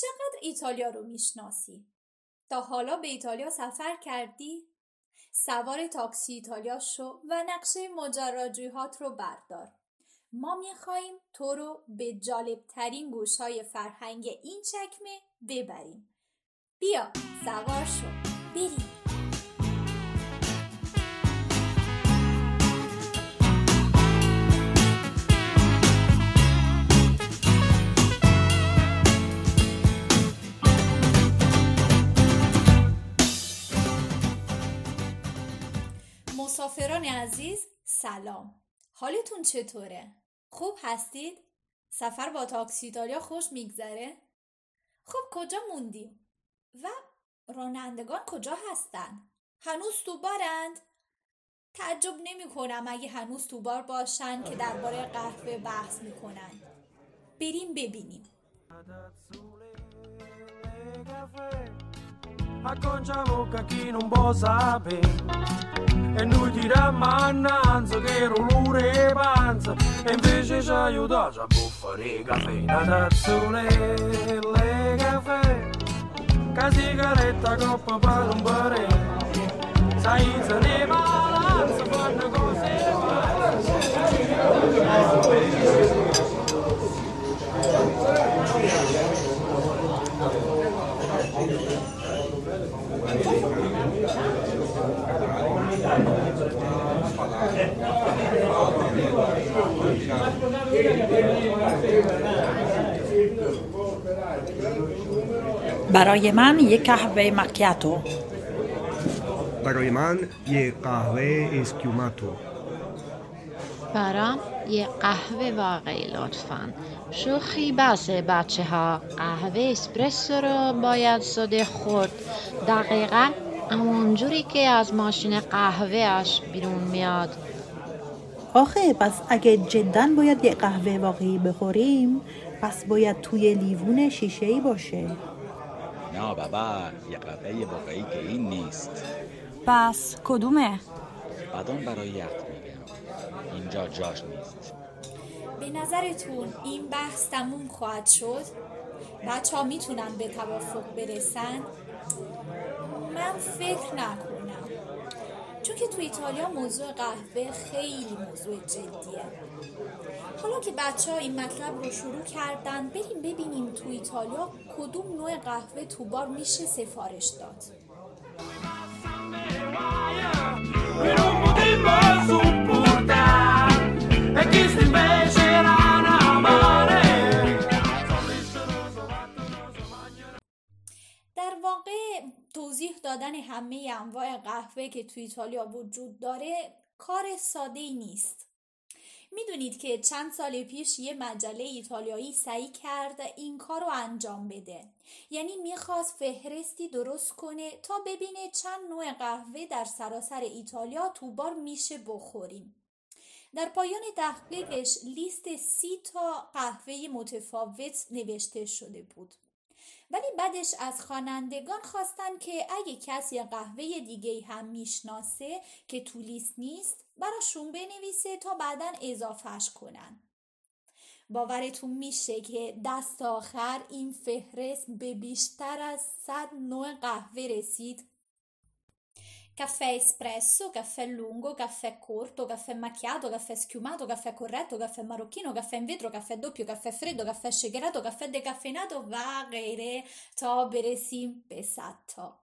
چقدر ایتالیا رو می‌شناسی؟ تا حالا به ایتالیا سفر کردی؟ سوار تاکسی ایتالیا شو و نقشه مجراجویهات رو بردار. ما میخواییم تو رو به جالبترین گوشهای فرهنگ این چکمه ببریم. بیا سوار شو بریم. مسافران عزیز سلام حالتون چطوره؟ خوب هستید؟ سفر با تاکسی ایتالیا خوش میگذره؟ خب کجا موندیم؟ و رانندگان کجا هستن؟ هنوز تو بارند؟ تعجب نمی کنم اگه هنوز تو بار باشن که درباره قهوه بحث می‌کنن بریم ببینیم Acconciamo chi non può sapere e noi tirammo annanzi che ero l'ure panza e invece ci aiutaci a buffare caffè. Una tazzone le caffè. Che sigaretta coppa per un pare sai se ne balanza fanno cose برای من یک قهوه مکیاتو برای من یک قهوه اسکیوماتو. برام؟ یک قهوه واقعی لطفا. شوخی بسه بچه ها قهوه اسپرسو رو باید سده خورد. دقیقا همونجوری که از ماشین قهوهش بیرون میاد. آخه پس اگه جدا باید یه قهوه واقعی بخوریم پس باید توی لیوون شیشه ای باشه. نه بابا یه قهوه واقعی که این نیست. پس کدومه؟ بعدان برای یخت میگم اینجا جاش نیست. به نظرتون این بحث تموم خواهد شد؟ بچه ها می‌تونن به توافق برسن؟ من فکر نکنم. چون که تو ایتالیا موضوع قهوه خیلی موضوع جدیه. حالا که بچه ها این مطلب رو شروع کردن بریم ببینیم تو ایتالیا کدوم نوع قهوه تو بار میشه سفارش داد. دادن همه انواع قهوه که تو ایتالیا وجود داره کار ساده ای نیست. می‌دونید که چند سال پیش یه مجله ایتالیایی سعی کرد این کار رو انجام بده. یعنی می‌خواست فهرستی درست کنه تا ببینه چند نوع قهوه در سراسر ایتالیا تو بار میشه بخوریم. در پایان تحقیقش لیست سی تا قهوه متفاوت نوشته شده بود. ولی بعدش از خوانندگان خواستن که اگه کسی قهوه دیگه هم می‌شناسه که تو لیست نیست براشون بنویسه تا بعدا اضافهش کنن. باورتون میشه که دست آخر این فهرست به بیشتر از صد نوع قهوه رسید. Caffè espresso, caffè lungo, caffè corto, caffè macchiato, caffè schiumato, caffè corretto, caffè marocchino, caffè in vetro, caffè doppio, caffè freddo, caffè shakerato, caffè decaffeinato و غیره تا برسیم به 100 تا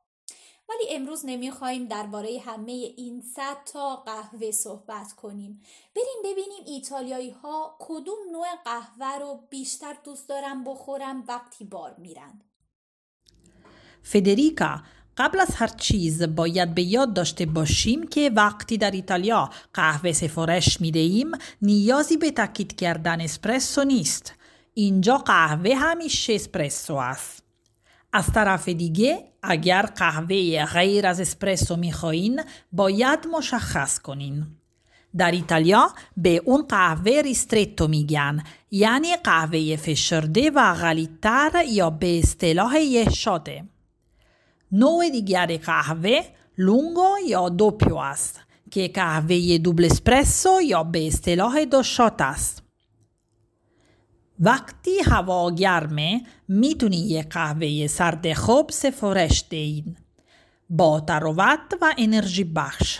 ولی امروز نمی‌خوایم درباره همه این 100 تا قهوه صحبت کنیم بریم ببینیم ایتالیایی ها کدوم نوع قهوه رو بیشتر دوست دارن بخورن وقتی بار میرن فدریکا قبل از هر چیز باید به یاد داشته باشیم که وقتی در ایتالیا قهوه سفارش می دهیم نیازی به تاکید کردن اسپرسو نیست. اینجا قهوه همیشه اسپرسو است. از طرف دیگه اگر قهوه غیر از اسپرسو می خواهین باید مشخص کنین. در ایتالیا به اون قهوه ristretto میگن یعنی قهوه فشرده و غلیظ‌تر یا به اصطلاح یهشاده. نوع دیگر قهوه lungo یا doppio است که قهوه دوبل اسپرسو یا به اصطلاح دو shot است. وقتی هوا گرمه می‌تونی یه قهوه سرد خوب سفارش دین با تروت و انرژی بخش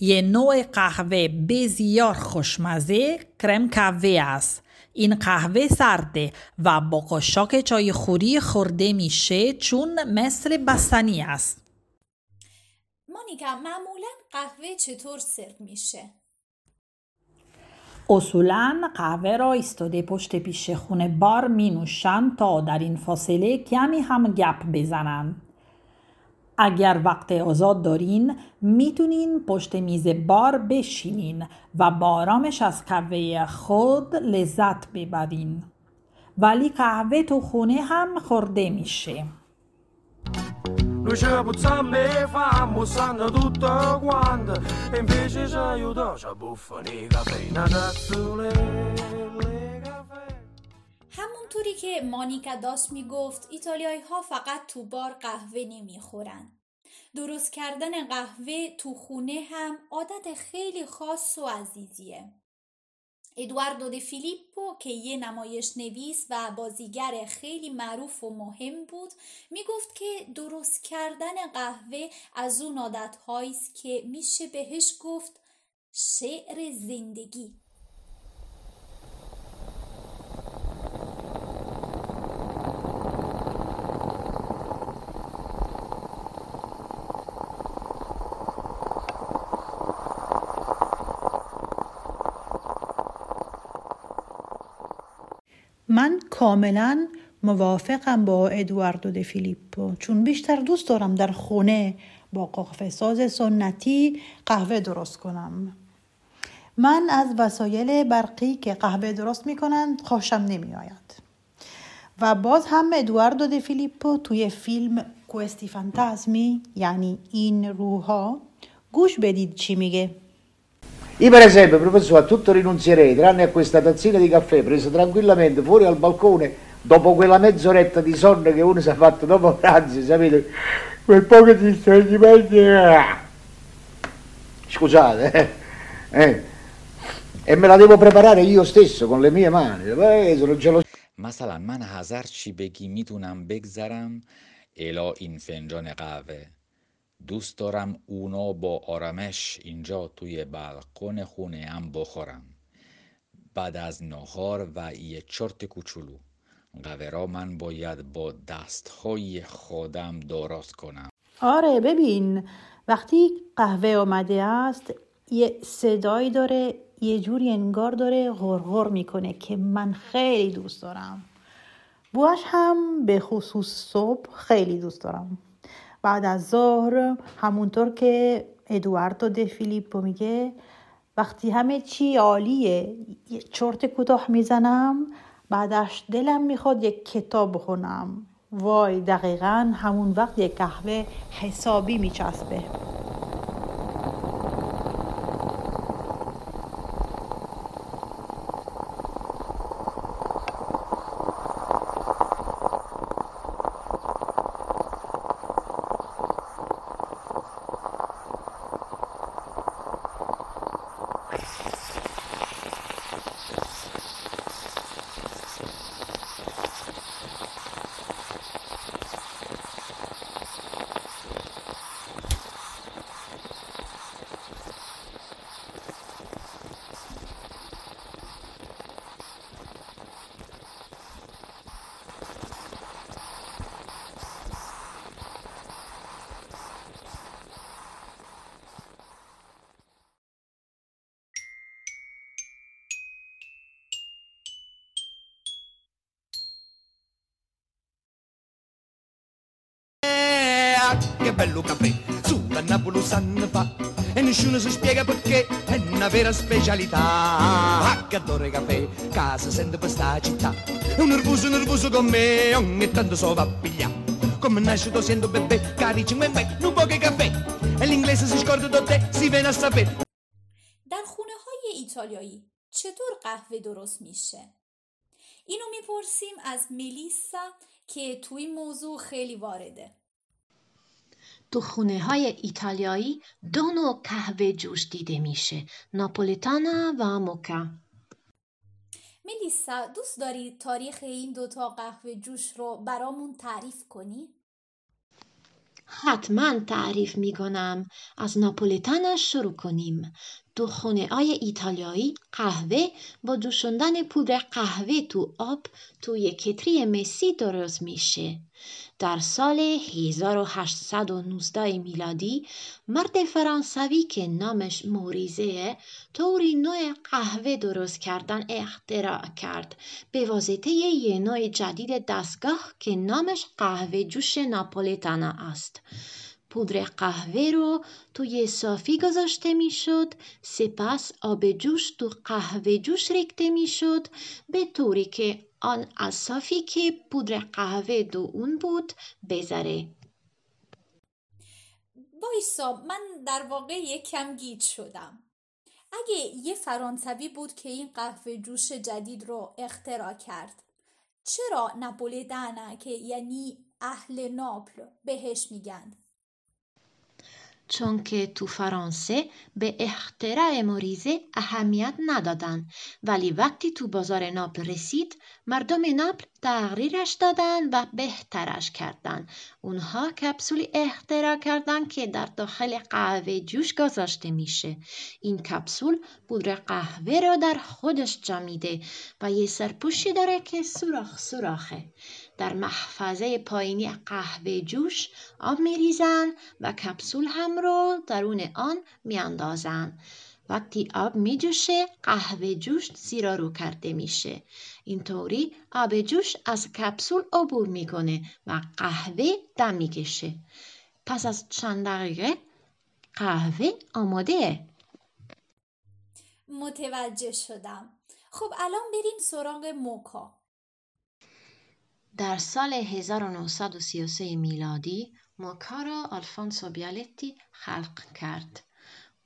یه نوع قهوه بسیار خوشمزه کرم قهوه است این قهوه سرده و با قاشق چای خوری خورده میشه چون مثل بستنی است مانیکا معمولا قهوه چطور سرو میشه؟ اصولا قهوه را ایستاده پشت پیش خونه بار می نوشند تا در این فاصله کمی هم گپ بزنن. اگر وقت آزاد دارین می‌تونین پشت میز بار بشینین و با آرامش از قهوه خود لذت ببرین. ولی قهوه تو خونه هم خورده میشه. همونطوری که مانیکا داشت می‌گفت ایتالیایی ها فقط تو بار قهوه نمی‌خورن. درست کردن قهوه تو خونه هم عادت خیلی خاص و عزیزیه. ادواردو د فیلیپو که یه نمایش نویس و بازیگر خیلی معروف و مهم بود می‌گفت که درست کردن قهوه از اون عادت است که میشه بهش گفت شعر زندگی من کاملا موافقم با ادواردو د فیلیپو چون بیشتر دوست دارم در خونه با قهوه ساز سنتی قهوه درست کنم. من از وسایل برقی که قهوه درست می‌کنند خوشم نمی آید و باز هم ادواردو د فیلیپو توی فیلم کوستی فانتازمی یعنی این روحا گوش بدید چی میگه. Io per esempio, professore, a tutto rinunzierei, tranne a questa tazzina di caffè presa tranquillamente fuori al balcone dopo quella mezz'oretta di sonno che uno si è fatto dopo pranzo, sapete, quel poco di stringimenti. Scusate, eh, eh. E me la devo preparare io stesso con le mie mani. Eh, sono geloso. مثلا من هزار چی بگی میتونم بگذرم الا این فنجان قهوه دوست دارم اونو با آرامش اینجا توی بلکن خونه هم بخورم. بعد از نهار و یه چرت کوچولو. قهوه را من باید با دستهای خودم درست کنم. آره ببین وقتی قهوه آمده است یه صدایی داره یه جوری انگار داره غرغر می‌کنه که من خیلی دوست دارم. بوش هم به خصوص صبح خیلی دوست دارم. بعد از ظهر همونطور که ادواردو د فیلیپو میگه وقتی همه چی عالیه چرت کوتاه می‌زنم بعدش دلم می‌خواد یک کتاب بخونم. وای دقیقا همون وقت یک قهوه حسابی میچسبه. che bello caffè, sulla Napoli anni fa e nessuno si spiega perché è una vera specialità. Ah, che adoro il caffè, casa sente per sta città, è un nervoso nervoso con me, ogni tanto so va a pigliare. Come nasce lo sento bebè, cari 5 non poche caffè, e l'inglese si scorda da te, si viene a sapere. در خونه های ایتالیایی چطور قهوه درست میشه؟ اینو میپرسیم از ملیسا که توی موضوع خیلی وارده. تو خونه های ایتالیایی دو نوع قهوه جوش دیده میشه ناپولیتانا و موکا. ملیسا دوست داری تاریخ این دوتا قهوه جوش رو برامون تعریف کنی؟ حتما تعریف می کنم از ناپولیتانش شروع کنیم. تو خونه های ایتالیایی قهوه با جوشوندن پودر قهوه تو آب توی کتری مسی درست میشه. در سال 1819 میلادی مرد فرانسوی که نامش موریزه طوری نوع قهوه درست کردن اختراع کرد. به واسطه یه نوع جدید دستگاه که نامش قهوه جوش ناپولیتانا است. پودر قهوه رو توی صافی گذاشته می‌شد سپس آب جوش تو قهوه جوش ریخته می‌شد به طوری که آن از صافی که پودر قهوه دو اون بود بذاره وایسا من در واقع یک کم گیج شدم. اگه یه فرانسوی بود که این قهوه جوش جدید رو اختراع کرد. چرا نپولیتانا که یعنی اهل ناپل بهش میگن چون که تو فرانسه به اختراع موریزه اهمیت ندادن. ولی وقتی تو بازار ناپل رسید مردم ناپل تغییرش دادن و بهترش کردن. اونها کپسولی اختراع کردن که در داخل قهوه جوش گذاشته میشه. این کپسول پودر قهوه را در خودش جمیده و یه سرپوشی داره که سوراخ سوراخه. در محفظه پایینی قهوه جوش آب میریزن و کپسول هم رو درون آن میاندازن. وقتی آب میجوشه قهوه جوش زیرا رو کرده میشه. اینطوری آب جوش از کپسول عبور می‌کنه و قهوه دم می‌کشه. پس از چند دقیقه قهوه آماده. متوجه شدم. خب الان بریم سراغ موکا. در سال 1933 میلادی موکا را آلفونسو بیالتی خلق کرد.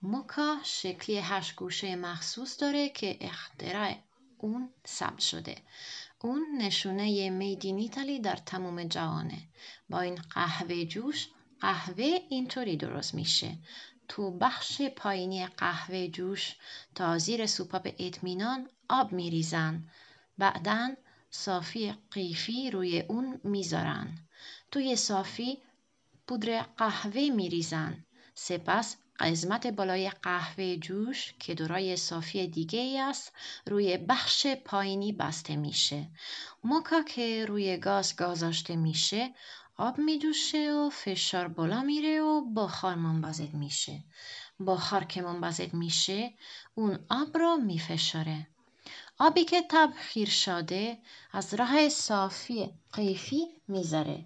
موکا شکلی هشت گوشه مخصوص داره که اختراع اون ثبت شده. اون نشونه میدین ایتالی در تمام جهانه. با این قهوه جوش قهوه اینطوری درست میشه. تو بخش پایینی قهوه جوش تا زیر سوپاپ اطمینان آب میریزن. بعدن صافی قیفی روی اون می‌ذارن. توی صافی پودر قهوه میریزن. سپس قسمت بالای قهوه جوش که دورای صافی دیگه ای است روی بخش پایینی بسته میشه. موکا که روی گاز گذاشته میشه آب میجوشه و فشار بالا میره و بخار منبسط میشه. بخار که منبسط میشه اون آب رو میفشاره. آبی که تبخیر شده از راه صافی قیفی می‌ذاره.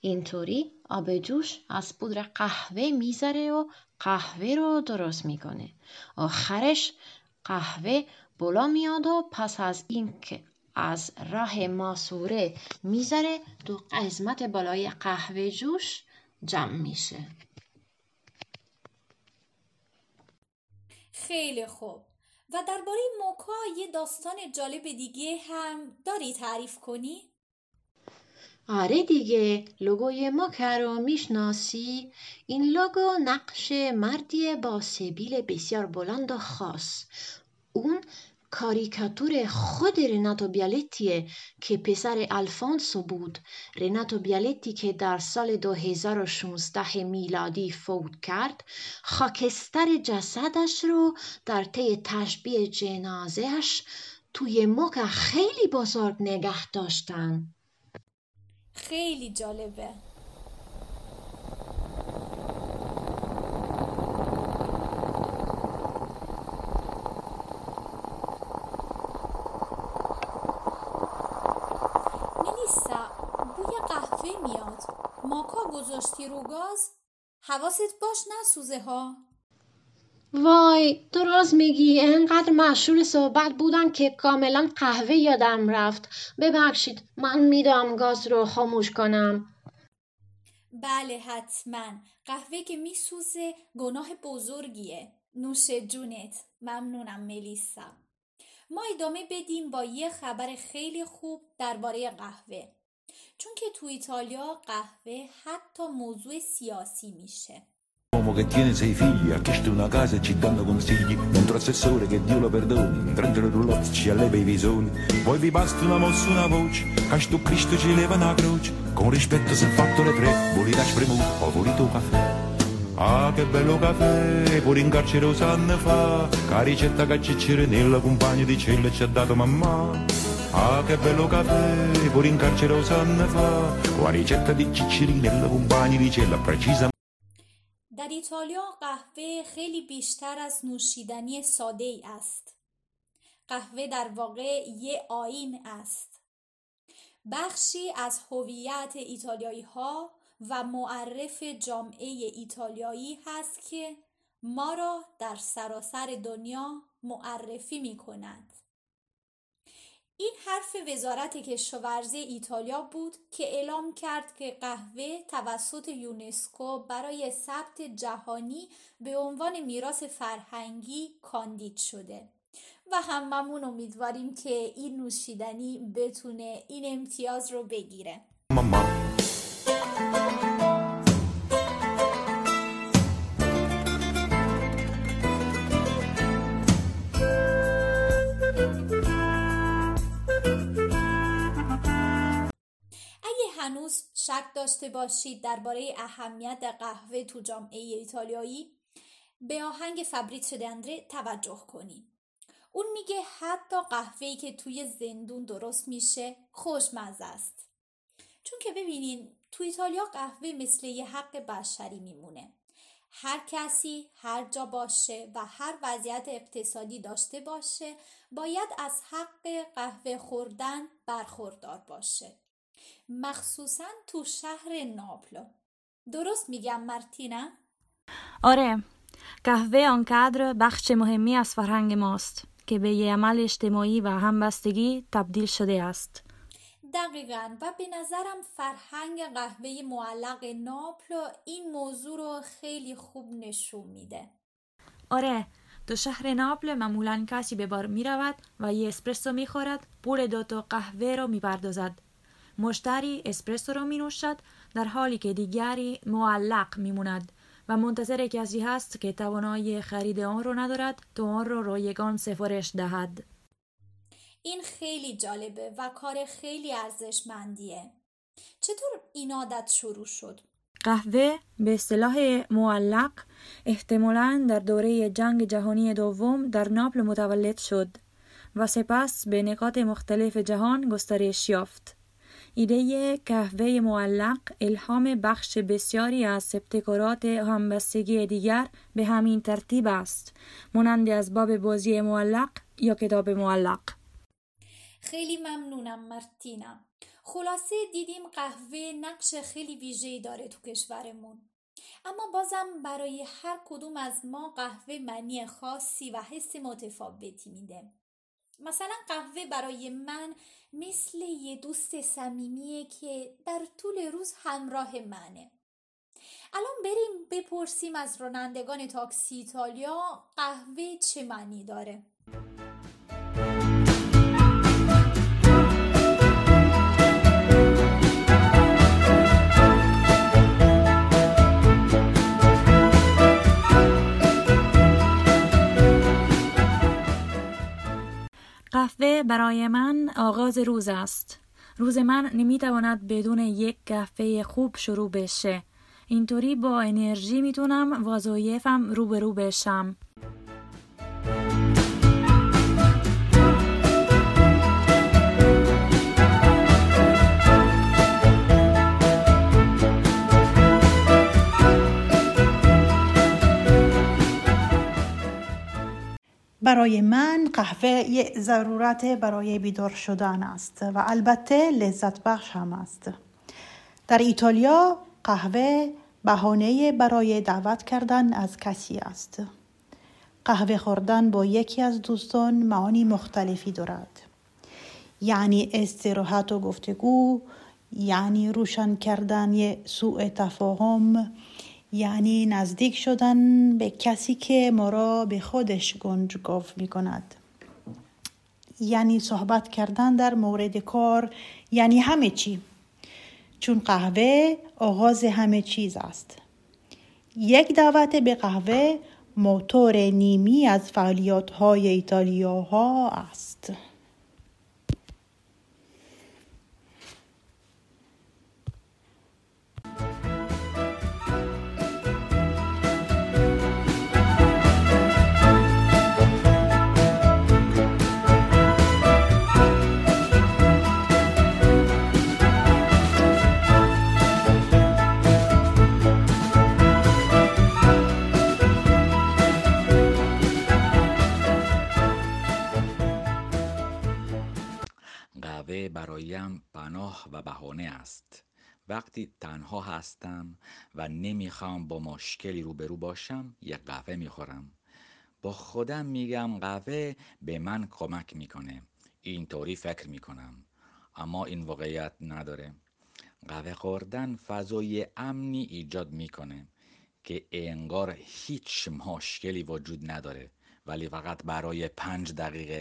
اینطوری آب جوش از پودر قهوه می‌ذاره و قهوه رو درست می‌کنه. آخرش قهوه بالا میاد و پس از اینکه از راه ماسوره می‌ذاره تو قسمت بالای قهوه جوش جمع میشه. خیلی خوب. و درباره موکا یه داستان جالب دیگه هم داری تعریف کنی؟ آره دیگه لوگوی موکا رو می‌شناسی این لوگو نقش مردی با سبیل بسیار بلند و خاص اون کاریکاتور خود رناتو بیالتیه که پسر الفونسو بود. رناتو بیالتی که در سال 2016 میلادی فوت کرد خاکستر جسدش رو در طی تشبیه جنازهش توی موکا خیلی بزرگ نگه داشتن. خیلی جالبه. گذاشتی رو گاز حواست باش نسوزه ها. وای درست میگی انقدر مشغول صحبت بودم که کاملا قهوه یادم رفت. ببخشید من میدم گاز رو خاموش کنم. بله حتما. قهوه که میسوزه گناه بزرگیه. نوش جونت. ممنونم ملیسا. ما ادامه بدیم با یه خبر خیلی خوب درباره قهوه. چون که تو ایتالیا قهوه حتی موضوع سیاسی میشه che tiene sei figli, ha chiesto una casa e ci danno consigli. Dentro assessore che Dio lo perdoni, le roulotte ci alleva i visoni. Poi vi basta una mossa, una voce, che sto Cristo ci leva una croce. Con rispetto se fatto le tre, volete spremuto o volete caffè. Ah, che bello caffè, pure in carcere usanne fa, che ricetta che ci nella compagna di cielo ci ha dato mamma. Ah, che bello caffè, pure in carcere usanne fa, con ricetta di ciccirinella compagni di cella precisa. در ایتالیا قهوه خیلی بیشتر از نوشیدنی ساده ای است. قهوه در واقع یه آین است. بخشی از هویت ایتالیایی ها و معرف جامعه ایتالیایی هست که ما را در سراسر دنیا معرفی می کند. این حرف وزارت کشاورزی ایتالیا بود که اعلام کرد که قهوه توسط یونسکو برای ثبت جهانی به عنوان میراث فرهنگی کاندید شده. و هممون امیدواریم که این نوشیدنی بتونه این امتیاز رو بگیره. هنوز شک داشته باشید درباره اهمیت قهوه تو جامعه ایتالیایی به آهنگ فبریتسو دندره توجه کنید. اون میگه حتی قهوه‌ای که توی زندون درست میشه خوشمزه است. چون که ببینین تو ایتالیا قهوه مثل یه حق بشری میمونه. هر کسی هر جا باشه و هر وضعیت اقتصادی داشته باشه باید از حق قهوه خوردن برخوردار باشه. مخصوصا تو شهر ناپلو. درست میگم مارتینا؟ آره. قهوه آنقدر بخش مهمی از فرهنگ ماست که به یه عمل اجتماعی و همبستگی تبدیل شده است. دقیقا. و به نظرم فرهنگ قهوه معلق ناپلو این موضوع رو خیلی خوب نشون میده. آره. تو شهر ناپل معمولا کسی به بار می رود و یه اسپرسو می خورد پول دو تا قهوه رو می پردازد مشتری اسپرسو را می نوشد در حالی که دیگری معلق می موند و منتظر کسی هست که توانایی خرید آن را ندارد تو آن را رایگان سفارش دهد. این خیلی جالبه و کار خیلی ارزشمندیه. چطور این عادت شروع شد؟ قهوه به اصطلاح معلق احتمالا در دوره جنگ جهانی دوم در ناپل متولد شد و سپس به نقاط مختلف جهان گسترش یافت. ایده قهوه معلق الهام بخش بسیاری از ابتکارات همبستگی دیگر به همین ترتیب است. مانند از باب بازی معلق یا کتاب معلق. خیلی ممنونم مرتینا خلاصه دیدیم قهوه نقش خیلی ویژه‌ای داره تو کشورمون. اما بازم برای هر کدوم از ما قهوه معنی خاصی و حس متفاوتی میده. مثلا قهوه برای من مثل یه دوست صمیمیه که در طول روز همراه منه. الان بریم بپرسیم از رانندگان تاکسی ایتالیا قهوه چه معنی داره. برای من آغاز روز است. روز من نمی‌تواند بدون یک قهوه خوب شروع بشه. اینطوری با انرژی می‌تونم وظایفم روبرو بشم. برای من قهوه یک ضرورت برای بیدار شدن است و البته لذت بخش هم است. در ایتالیا قهوه بهانه برای دعوت کردن از کسی است. قهوه خوردن با یکی از دوستان معانی مختلفی دارد. یعنی استراحت و گفتگو یعنی روشن کردن سوء تفاهم یعنی نزدیک شدن به کسی که ما را به خودش گنجگاو می کند یعنی صحبت کردن در مورد کار یعنی همه چی. چون قهوه آغاز همه چیز است. یک دعوت به قهوه موتور نیمی از فعالیت های ایتالیاها است. قهوه برایم پناه و بهانه است. وقتی تنها هستم و نمی‌خوام با مشکلی روبرو باشم یک قهوه می‌خورم. با خودم میگم قهوه به من کمک می‌کنه. اینطوری فکر می‌کنم. اما این واقعیت نداره. قهوه خوردن فضای امنی ایجاد می‌کنه که انگار هیچ مشکلی وجود نداره ولی فقط برای پنج دقیقه.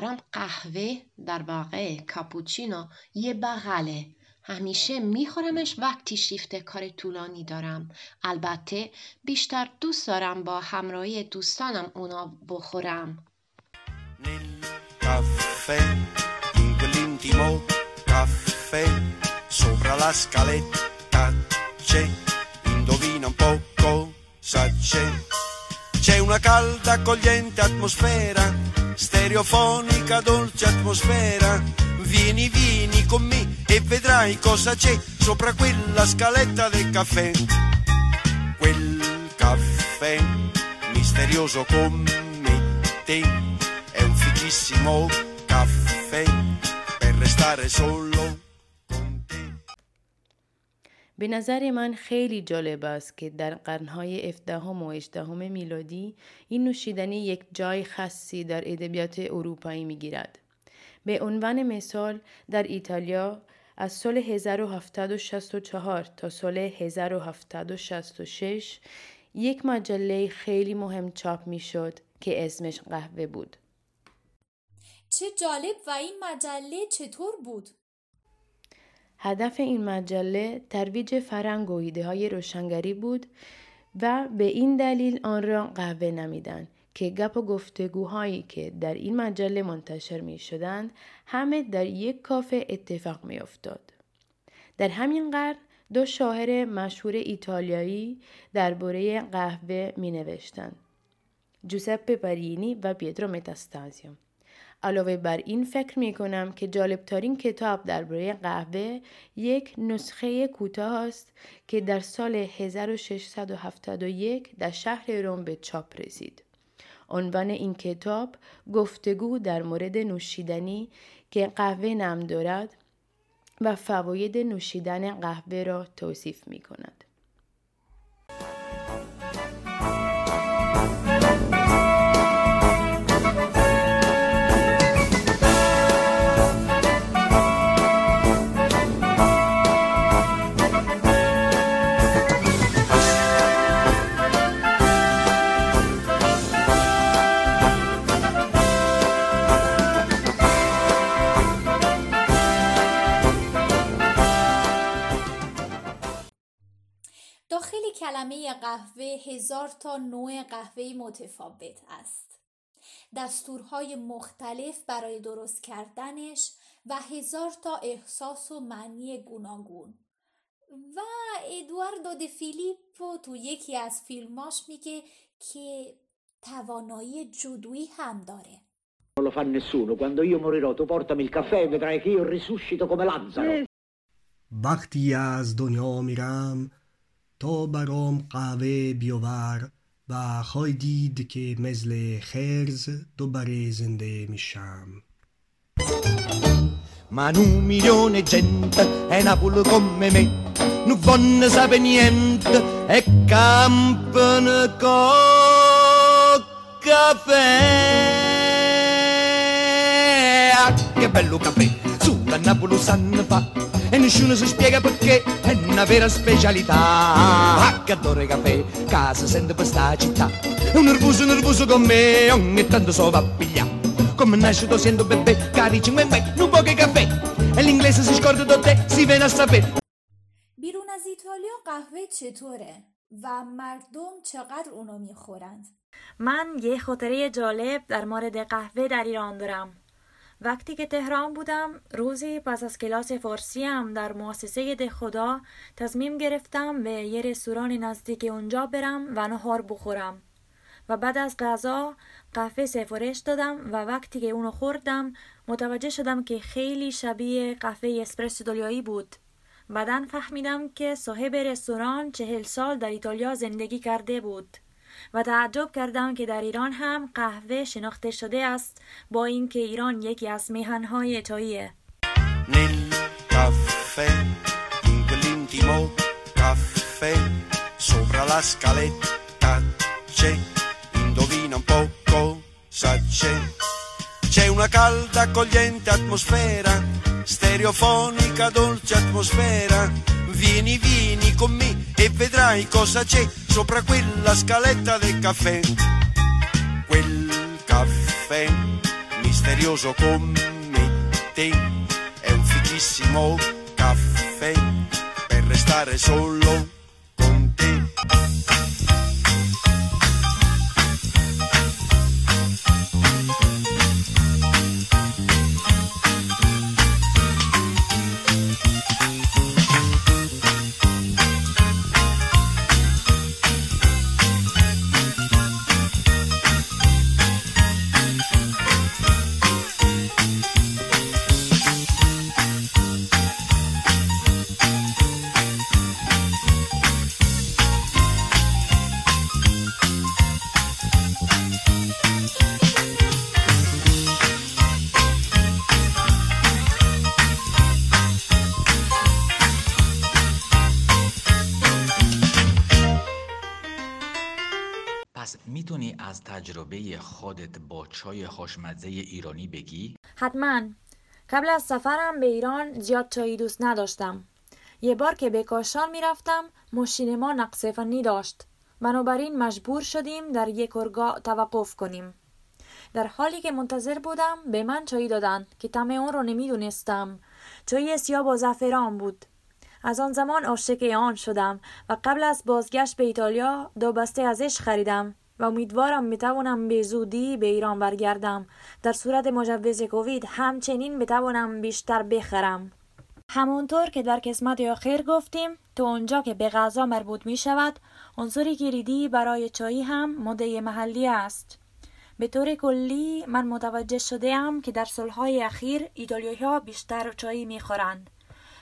برام قهوه در واقع کاپوچینو یه بغله. همیشه میخورمش وقتی شیفت کار طولانی دارم. البته بیشتر دوست دارم با همراهی دوستانم اونا بخورم. C'è una calda, accogliente atmosfera, stereofonica, dolce atmosfera. Vieni, vieni con me e vedrai cosa c'è sopra quella scaletta del caffè. Quel caffè misterioso come te è un fighissimo caffè per restare solo به نظر من خیلی جالب است که در قرنهای 17 و 18 میلادی این نوشیدنی یک جای خاصی در ادبیات اروپایی می گیرد. به عنوان مثال در ایتالیا از سال 1764 تا سال 1766 یک مجله خیلی مهم چاپ می شد که اسمش قهوه بود. چه جالب و این مجله چطور بود؟ هدف این مجله ترویج فرهنگ و ایده های روشنگری بود و به این دلیل آن را قهوه نمیدن که گپ و گفتگوهایی که در این مجله منتشر می شدند همه در یک کافه اتفاق می افتاد. در همین قرن دو شاعر مشهور ایتالیایی درباره قهوه می نوشتند. جوزپه پرینی و پیترو متاستازیو. علاوه بر این فکر می کنم که جالبترین کتاب درباره قهوه یک نسخه کوتاه است که در سال 1671 در شهر روم به چاپ رسید. عنوان این کتاب گفتگو در مورد نوشیدنی که قهوه نام دارد و فواید نوشیدن قهوه را توصیف می کند. کلمه قهوه هزار تا نوع قهوه متفاوت است. دستورهای مختلف برای درست کردنش و هزار تا احساس و معنی گوناگون. و ادواردو د فیلیپو تو یکی از فیلماش میگه که توانایی جدویی هم داره. Non lo fa nessuno. Quando io morirò, tu portami il caffè e vedrai che io risuscito come Lazzaro. وقتی از دنیا میرم تا برام قهوه بیاور و خواهی دید که مثل خرز دوباره زنده میشم Ma un milione di gente è Napoli come me, non vanno sapere niente e campano caffè. Che bello caffè, sulla Napoli sanno fa. E nessuno si spiega perché è una vera specialità. Ah, che adoro il caffè, casa sente per sta città. È un nervoso, nervoso con me, ogni tanto so va a pigliare. Come nasce lo sento bebè, cari cinque non può che caffè. E l'inglese si scorda da te, si viene a sapere. بیرون از ایتالیا قهوه چطوره و مردم چقدر اونو میخورند من یه خاطره جالب در مورد قهوه در ایران دارم وقتی که تهران بودم روزی پس از کلاس فارسی در مؤسسه ده خدا تصمیم گرفتم به یه رستوران نزدیک اونجا برم و نهار بخورم. و بعد از غذا قهوه سفارش دادم و وقتی که اونو خوردم متوجه شدم که خیلی شبیه قهوه اسپرسو ایتالیایی بود. بعدا فهمیدم که صاحب رستوران چهل سال در ایتالیا زندگی کرده بود. و تعجب کردم که در ایران هم قهوه شناخته شده است با اینکه ایران یکی از میهنهای c'è. C'è una calda, accogliente atmosfera, stereofonica, dolce atmosfera. Vieni, vieni con me e vedrai cosa c'è sopra quella scaletta del caffè. Quel caffè misterioso come te è un fighissimo caffè per restare solo چای خوشمزه ایرانی بگی؟ حتما. قبل از سفرم به ایران زیاد چایی دوست نداشتم. یه بار که به کاشان می‌رفتم ماشین ما نقص فنی داشت. بنابراین مجبور شدیم در یک کارگاه توقف کنیم. در حالی که منتظر بودم به من چایی دادند که طعم آن را نمی‌دونستم. چای سیاه با زعفران بود. از آن زمان عاشق آن شدم و قبل از بازگشت به ایتالیا دو بسته ازش خریدم. و امیدوارم می‌توانم به زودی به ایران برگردم. در صورت مجوز کووید همچنین بتوانم بیشتر بخرم. همونطور که در قسمت آخر گفتیم تو اونجا که به غذا مربوط می شود عنصر کلیدی برای چای هم ماده محلی است. به طور کلی من متوجه شده ام که در سالهای اخیر ایتالیایی ها بیشتر چای می خورند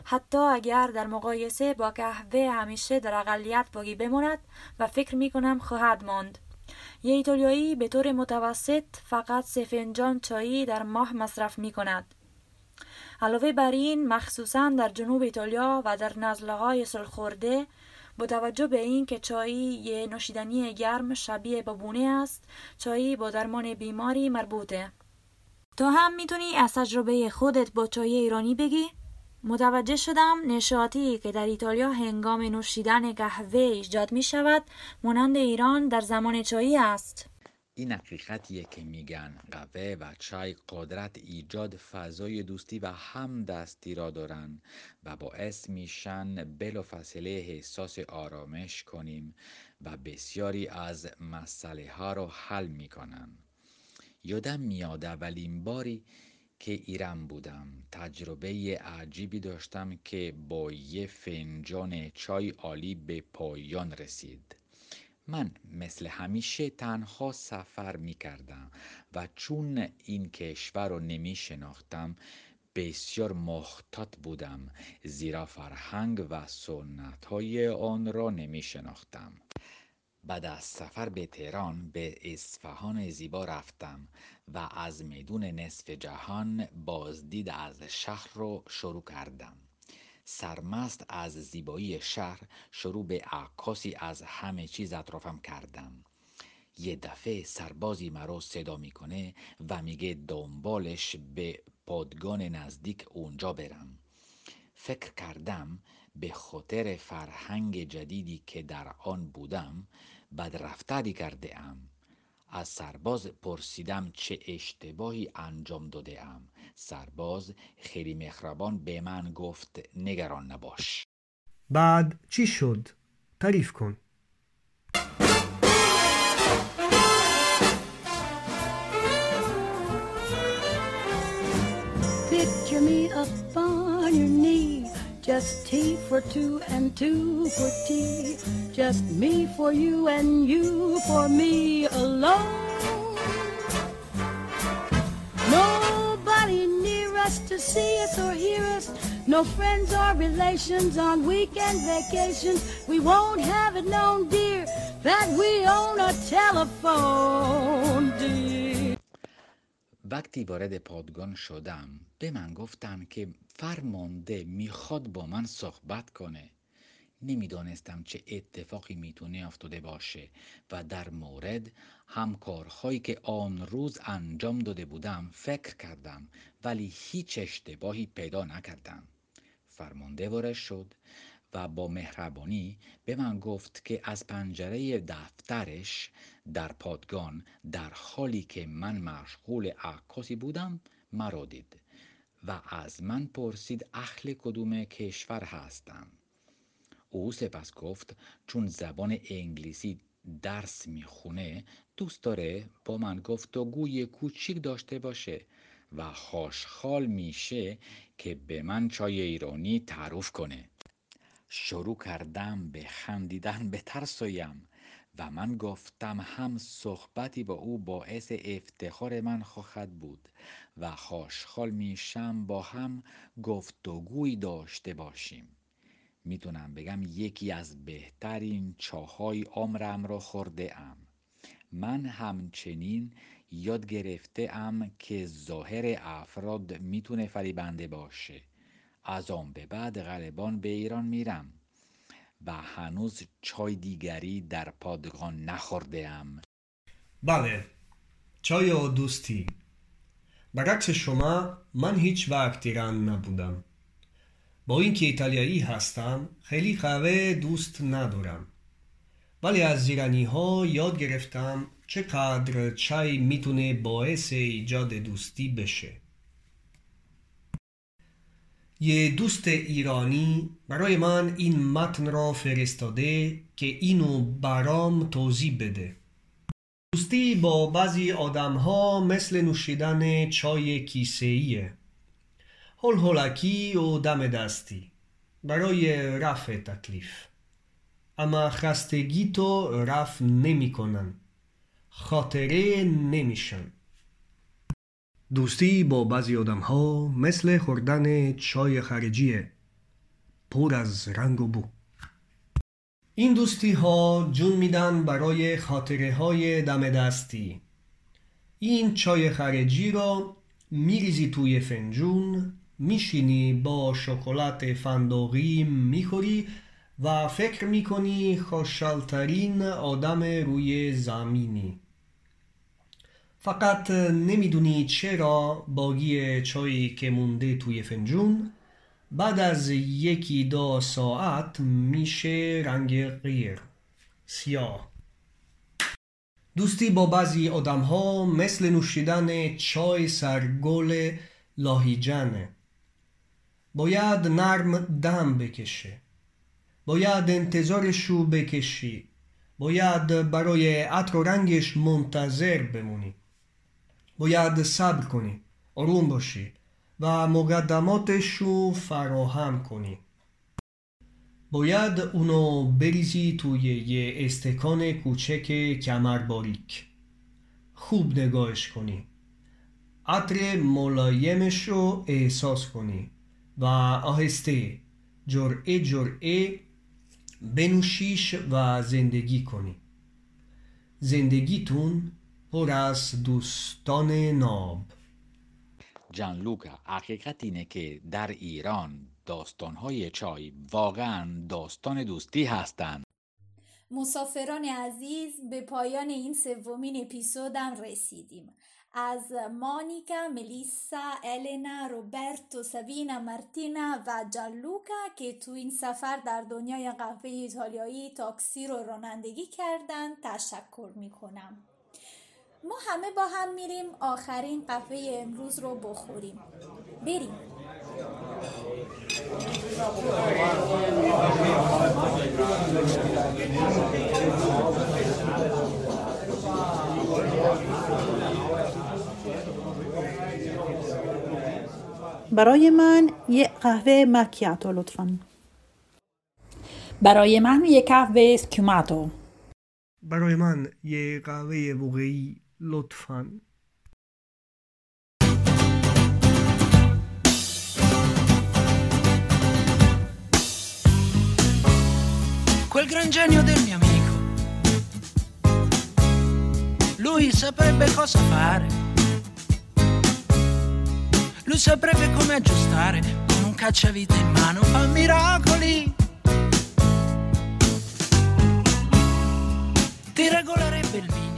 حتی اگر در مقایسه با قهوه همیشه در اقلیت باقی بماند و فکر می کنم خواهد ماند. یه ایتالیایی به طور متوسط فقط سه فنجان چایی در ماه مصرف می کند علاوه بر این مخصوصا در جنوب ایتالیا و در نزله های سالخورده با توجه به این که چای یه نوشیدنی گرم شبیه بابونه است چای با درمان بیماری مربوطه تو هم می‌تونی از تجربه خودت با چای ایرانی بگی؟ متوجه شدم نشاطی که در ایتالیا هنگام نوشیدن قهوه ایجاد می شود مانند ایران در زمان چایی است. این حقیقتیه که میگن قهوه و چای قدرت ایجاد فضای دوستی و همدستی را دارن و باعث میشن بلافاصله احساس آرامش کنیم و بسیاری از مسئله ها را حل می‌کنن. یادم میاد اولین باری که ایران بودم. تجربه عجیبی داشتم که با یه فنجان چای عالی به پایان رسید. من مثل همیشه تنها سفر می کردم و چون این کشور رو نمی شناختم بسیار محتاط بودم. زیرا فرهنگ و سنت های آن را نمی شناختم بعد از سفر به تهران به اصفهان زیبا رفتم و از میدون نصف جهان بازدید از شهر رو شروع کردم. سرمست از زیبایی شهر شروع به عکاسی از همه چیز اطرافم کردم. یه دفعه سربازی مرا صدا می‌کنه و میگه دنبالش به پادگان نزدیک اونجا برم. فکر کردم به خاطر فرهنگ جدیدی که در آن بودم بدرفتاری کرده ام از سرباز پرسیدم چه اشتباهی انجام داده ام سرباز خیلی مهربان به من گفت نگران نباش. بعد چی شد؟ تعریف کن. just tea for two and two for tea, just me for you and you for me alone. Nobody near us to see us or hear us, no friends or relations on weekend vacations. We won't have it known, dear, that we own a telephone, dear. وقتی وارد پادگان شدم به من گفتن که فرمانده می‌خواد با من صحبت کنه. نمی‌دانستم چه اتفاقی می‌تونه افتاده باشه و در مورد همکارهایی که آن روز انجام داده بودم فکر کردم ولی هیچ اشتباهی پیدا نکردم. فرمانده وارد شد و با مهربانی به من گفت که از پنجره دفترش در پادگان در حالی که من مشغول عکاسی بودم مرا دید. و از من پرسید اهل کدوم کشور هستم. او سپس گفت چون زبان انگلیسی درس می‌خونه دوست داره با من گفتگوی کوچیک داشته باشه و خوشحال میشه که به من چای ایرانی تعارف کنه. شروع کردم به خندیدن به ترسویم و من گفتم هم صحبتی با او باعث افتخار من خواهد بود و خوشحال میشم با هم گفتگوی داشته باشیم. می‌تونم بگم یکی از بهترین چاهای عمرم را خورده ام من همچنین یاد گرفته ام که ظاهر افراد می‌تونه فریبنده باشه. از آن به بعد غالبان به ایران میرم. و هنوز چای دیگری در پادگان نخورده ام بله چای و دوستی. برعکس شما من هیچ وقت ایران نبودم. با اینکه ایتالیایی هستم خیلی قهوه دوست ندارم. ولی از ایرانی ها یاد گرفتم چقدر چای می‌تونه باعث ایجاد دوستی بشه. یه دوست ایرانی برای من این متن را فرستاده که اینو برام توضیح بده. دوستی با بعضی آدم ها مثل نوشیدن چای کیسه ایه هول هولکی و دم دستی. برای رفع تکلیف. اما خستگی تو رفع نمی کنن خاطره نمیشن. دوستی با بعضی آدم ها مثل خوردن چای خارجیه. پر از رنگ و بو. این دوستی ها جون میدن برای خاطره های دم دستی. این چای خارجی را میریزی توی فنجون میشینی با شکلات فندقی می‌خوری و فکر می‌کنی خوشحالترین آدم روی زمینی. فقط نمی‌دونی چرا باقی چایی که مونده توی فنجون بعد از یکی دو ساعت میشه رنگ غیر سیاه. دوستی با بعضی آدم ها مثل نوشیدن چای سرگل لاهیجانه. باید نرم دم بکشه باید انتظارشو بکشی. باید برای عطر و رنگش منتظر بمونی. باید صبر کنی آروم باشی و مقدماتش رو فراهم کنی. باید اونو بریزی توی یه استکان کوچک کمر باریک خوب نگاهش کنی. عطر ملایمش رو احساس کنی و آهسته جرعه جرعه بنوشیش و زندگی کنی. زندگیتون پر از دوستان ناب. جان لوکا حقیقت اینه که در ایران داستانهای چای واقعا داستان دوستی هستند. مسافران عزیز به پایان این سومین اپیزودم رسیدیم. از مانیکا، ملیسا، الینا، روبرتو، سوینا، مارتینا و جالوکا که تو این سفر در دنیای قهوه ایتالیایی تاکسی رو رانندگی کردن تشکر می‌کنم. ما همه با هم میریم آخرین قهوه امروز رو بخوریم. بریم. برای من یه قهوه مکیاتو لطفا. برای من یک قهوه سکوماتو برای من یه قهوه واقعی لطفا quel gran genio del mio amico. Lui saprebbe cosa fare. Lui saprebbe come aggiustare con un cacciavite in mano, fa miracoli. Ti regolerebbe il minimo.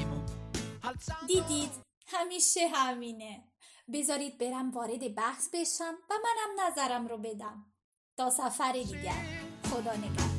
دیدید همیشه همینه. بذارید برم وارد بحث بشم و منم نظرم رو بدم. تا سفر دیگر. خدا نگهدار.